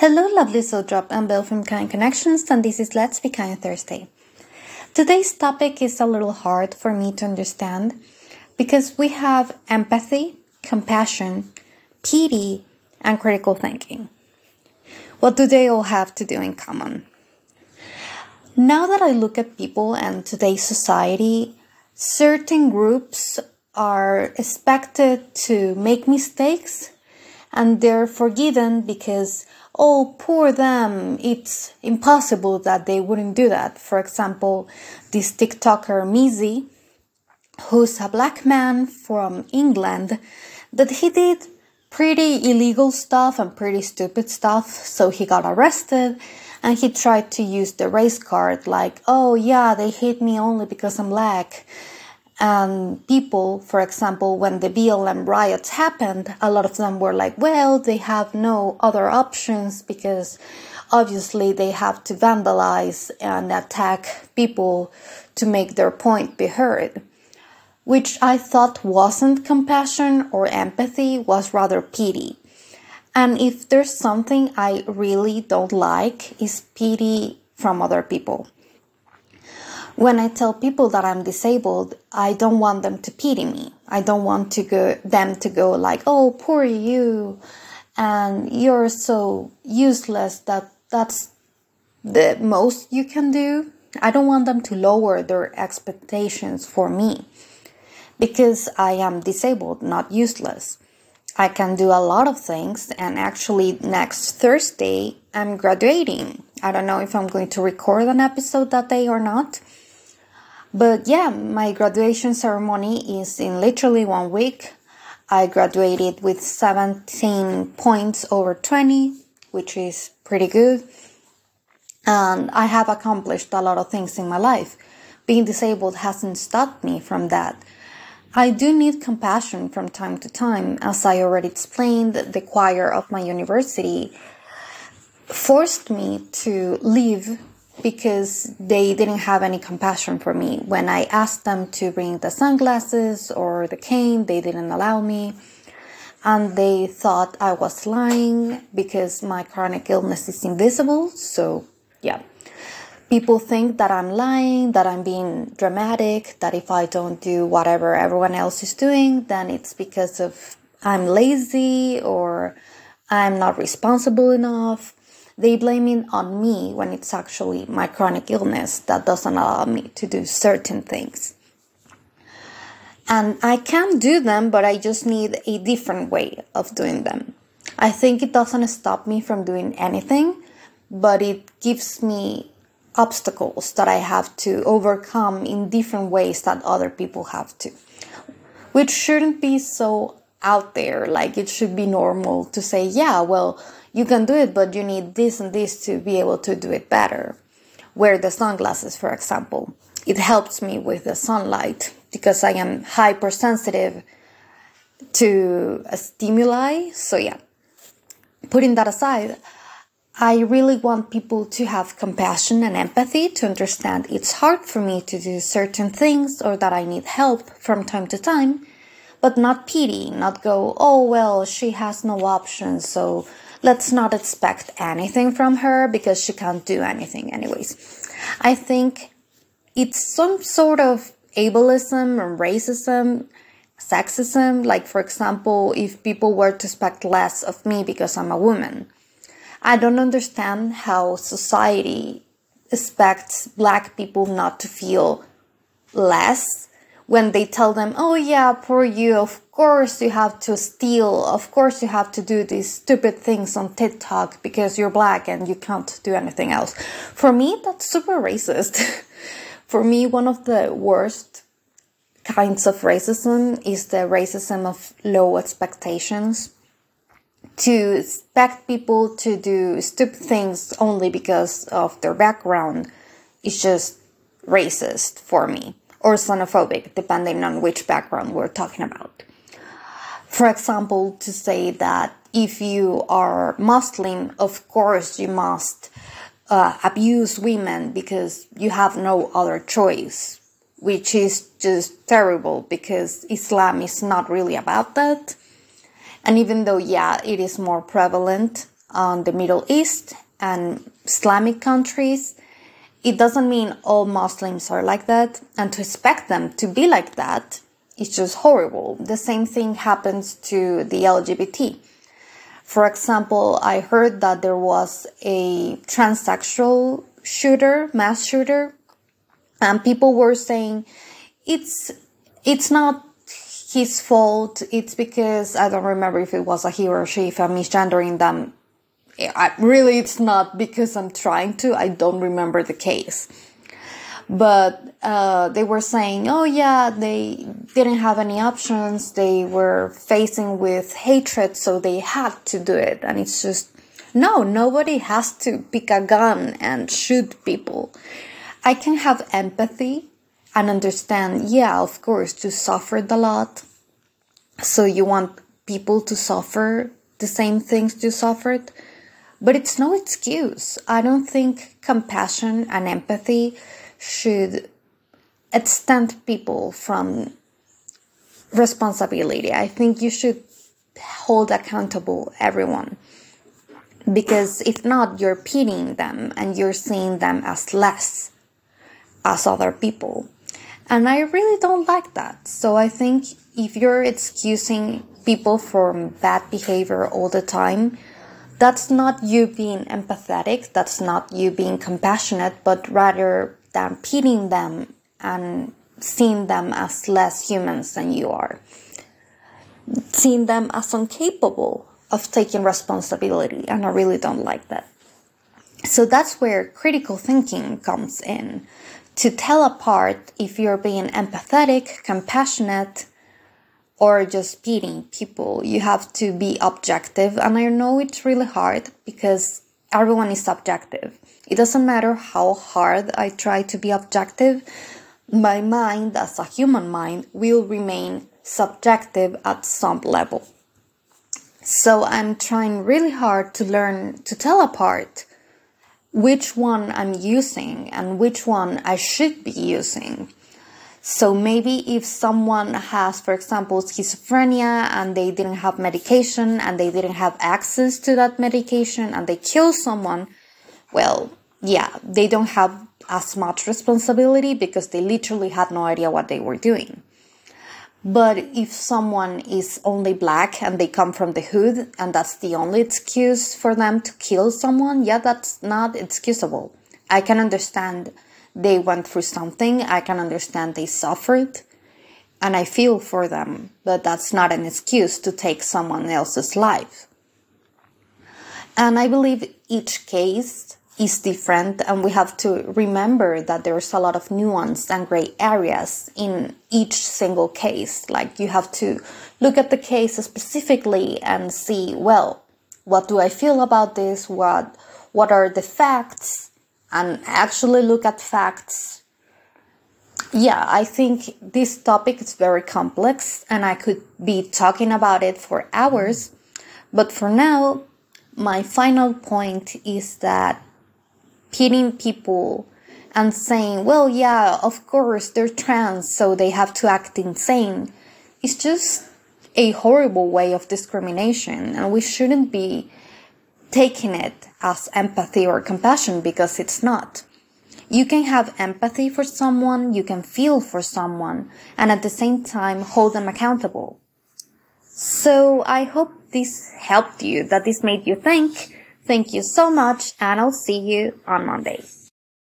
Hello, lovely soul drop. I'm Bill from Kind Connections, and this is Let's Be Kind Thursday. Today's topic is a little hard for me to understand because we have empathy, compassion, pity, and critical thinking. What do they all have to do in common? Now that I look at people and today's society, certain groups are expected to make mistakes and they're forgiven because oh, poor them, it's impossible that they wouldn't do that. For example, this TikToker Mizzy, who's a black man from England, that he did pretty illegal stuff and pretty stupid stuff, so he got arrested and he tried to use the race card like, oh yeah, they hate me only because I'm black. And people, for example, when the BLM riots happened, a lot of them were like, well, they have no other options because obviously they have to vandalize and attack people to make their point be heard. Which I thought wasn't compassion or empathy, was rather pity. And if there's something I really don't like, is pity from other people. When I tell people that I'm disabled, I don't want them to pity me. I don't want to go, them to go like, oh, poor you, and you're so useless that that's the most you can do. I don't want them to lower their expectations for me because I am disabled, not useless. I can do a lot of things, and actually, next Thursday, I'm graduating. I don't know if I'm going to record an episode that day or not but yeah, my graduation ceremony is in literally one week. I graduated with 17 points over 20, which is pretty good. And I have accomplished a lot of things in my life. Being disabled hasn't stopped me from that. I do need compassion from time to time. As I already explained, the choir of my university forced me to leave because they didn't have any compassion for me. When I asked them to bring the sunglasses or the cane, they didn't allow me. And they thought I was lying because my chronic illness is invisible. So, yeah. People think that I'm lying, that I'm being dramatic, that if I don't do whatever everyone else is doing, then it's because of I'm lazy or I'm not responsible enough they blame it on me when it's actually my chronic illness that doesn't allow me to do certain things. And I can do them, but I just need a different way of doing them. I think it doesn't stop me from doing anything, but it gives me obstacles that I have to overcome in different ways that other people have to. Which shouldn't be so out there. Like it should be normal to say, yeah, well, you can do it, but you need this and this to be able to do it better. Wear the sunglasses, for example. It helps me with the sunlight because I am hypersensitive to stimuli. So, yeah, putting that aside, I really want people to have compassion and empathy to understand it's hard for me to do certain things or that I need help from time to time, but not pity, not go, oh, well, she has no options, so let's not expect anything from her because she can't do anything anyways. I think it's some sort of ableism and racism, sexism. Like, for example, if people were to expect less of me because I'm a woman. I don't understand how society expects black people not to feel less when they tell them, oh yeah, poor you, of course you have to steal, of course you have to do these stupid things on TikTok because you're black and you can't do anything else. For me, that's super racist. For me, one of the worst kinds of racism is the racism of low expectations. To expect people to do stupid things only because of their background is just racist for me or xenophobic, depending on which background we're talking about. For example, to say that if you are Muslim, of course you must uh, abuse women because you have no other choice, which is just terrible because Islam is not really about that. And even though, yeah, it is more prevalent on the Middle East and Islamic countries. It doesn't mean all Muslims are like that, and to expect them to be like that is just horrible. The same thing happens to the LGBT. For example, I heard that there was a transsexual shooter, mass shooter, and people were saying it's it's not his fault. It's because I don't remember if it was a he or she, if I'm misgendering them. I, really, it's not because I'm trying to. I don't remember the case. But uh, they were saying, oh yeah, they didn't have any options. They were facing with hatred, so they had to do it. And it's just, no, nobody has to pick a gun and shoot people. I can have empathy and understand, yeah, of course, you suffered a lot. So you want people to suffer the same things you suffered. But it's no excuse. I don't think compassion and empathy should extend people from responsibility. I think you should hold accountable everyone. Because if not, you're pitying them and you're seeing them as less as other people. And I really don't like that. So I think if you're excusing people for bad behavior all the time, that's not you being empathetic, that's not you being compassionate, but rather than pitying them and seeing them as less humans than you are, seeing them as incapable of taking responsibility. And I really don't like that. So that's where critical thinking comes in to tell apart if you're being empathetic, compassionate, or just beating people. You have to be objective. And I know it's really hard because everyone is subjective. It doesn't matter how hard I try to be objective, my mind, as a human mind, will remain subjective at some level. So I'm trying really hard to learn to tell apart which one I'm using and which one I should be using. So maybe if someone has, for example, schizophrenia and they didn't have medication and they didn't have access to that medication and they kill someone, well, yeah, they don't have as much responsibility because they literally had no idea what they were doing. But if someone is only black and they come from the hood and that's the only excuse for them to kill someone, yeah, that's not excusable. I can understand they went through something. I can understand they suffered and I feel for them, but that's not an excuse to take someone else's life. And I believe each case is different and we have to remember that there's a lot of nuance and gray areas in each single case like you have to look at the case specifically and see well what do i feel about this what what are the facts and actually look at facts yeah i think this topic is very complex and i could be talking about it for hours but for now my final point is that pitying people and saying, well, yeah, of course, they're trans, so they have to act insane, is just a horrible way of discrimination. And we shouldn't be taking it as empathy or compassion because it's not. You can have empathy for someone, you can feel for someone, and at the same time hold them accountable. So I hope this helped you, that this made you think Thank you so much, and I'll see you on Monday.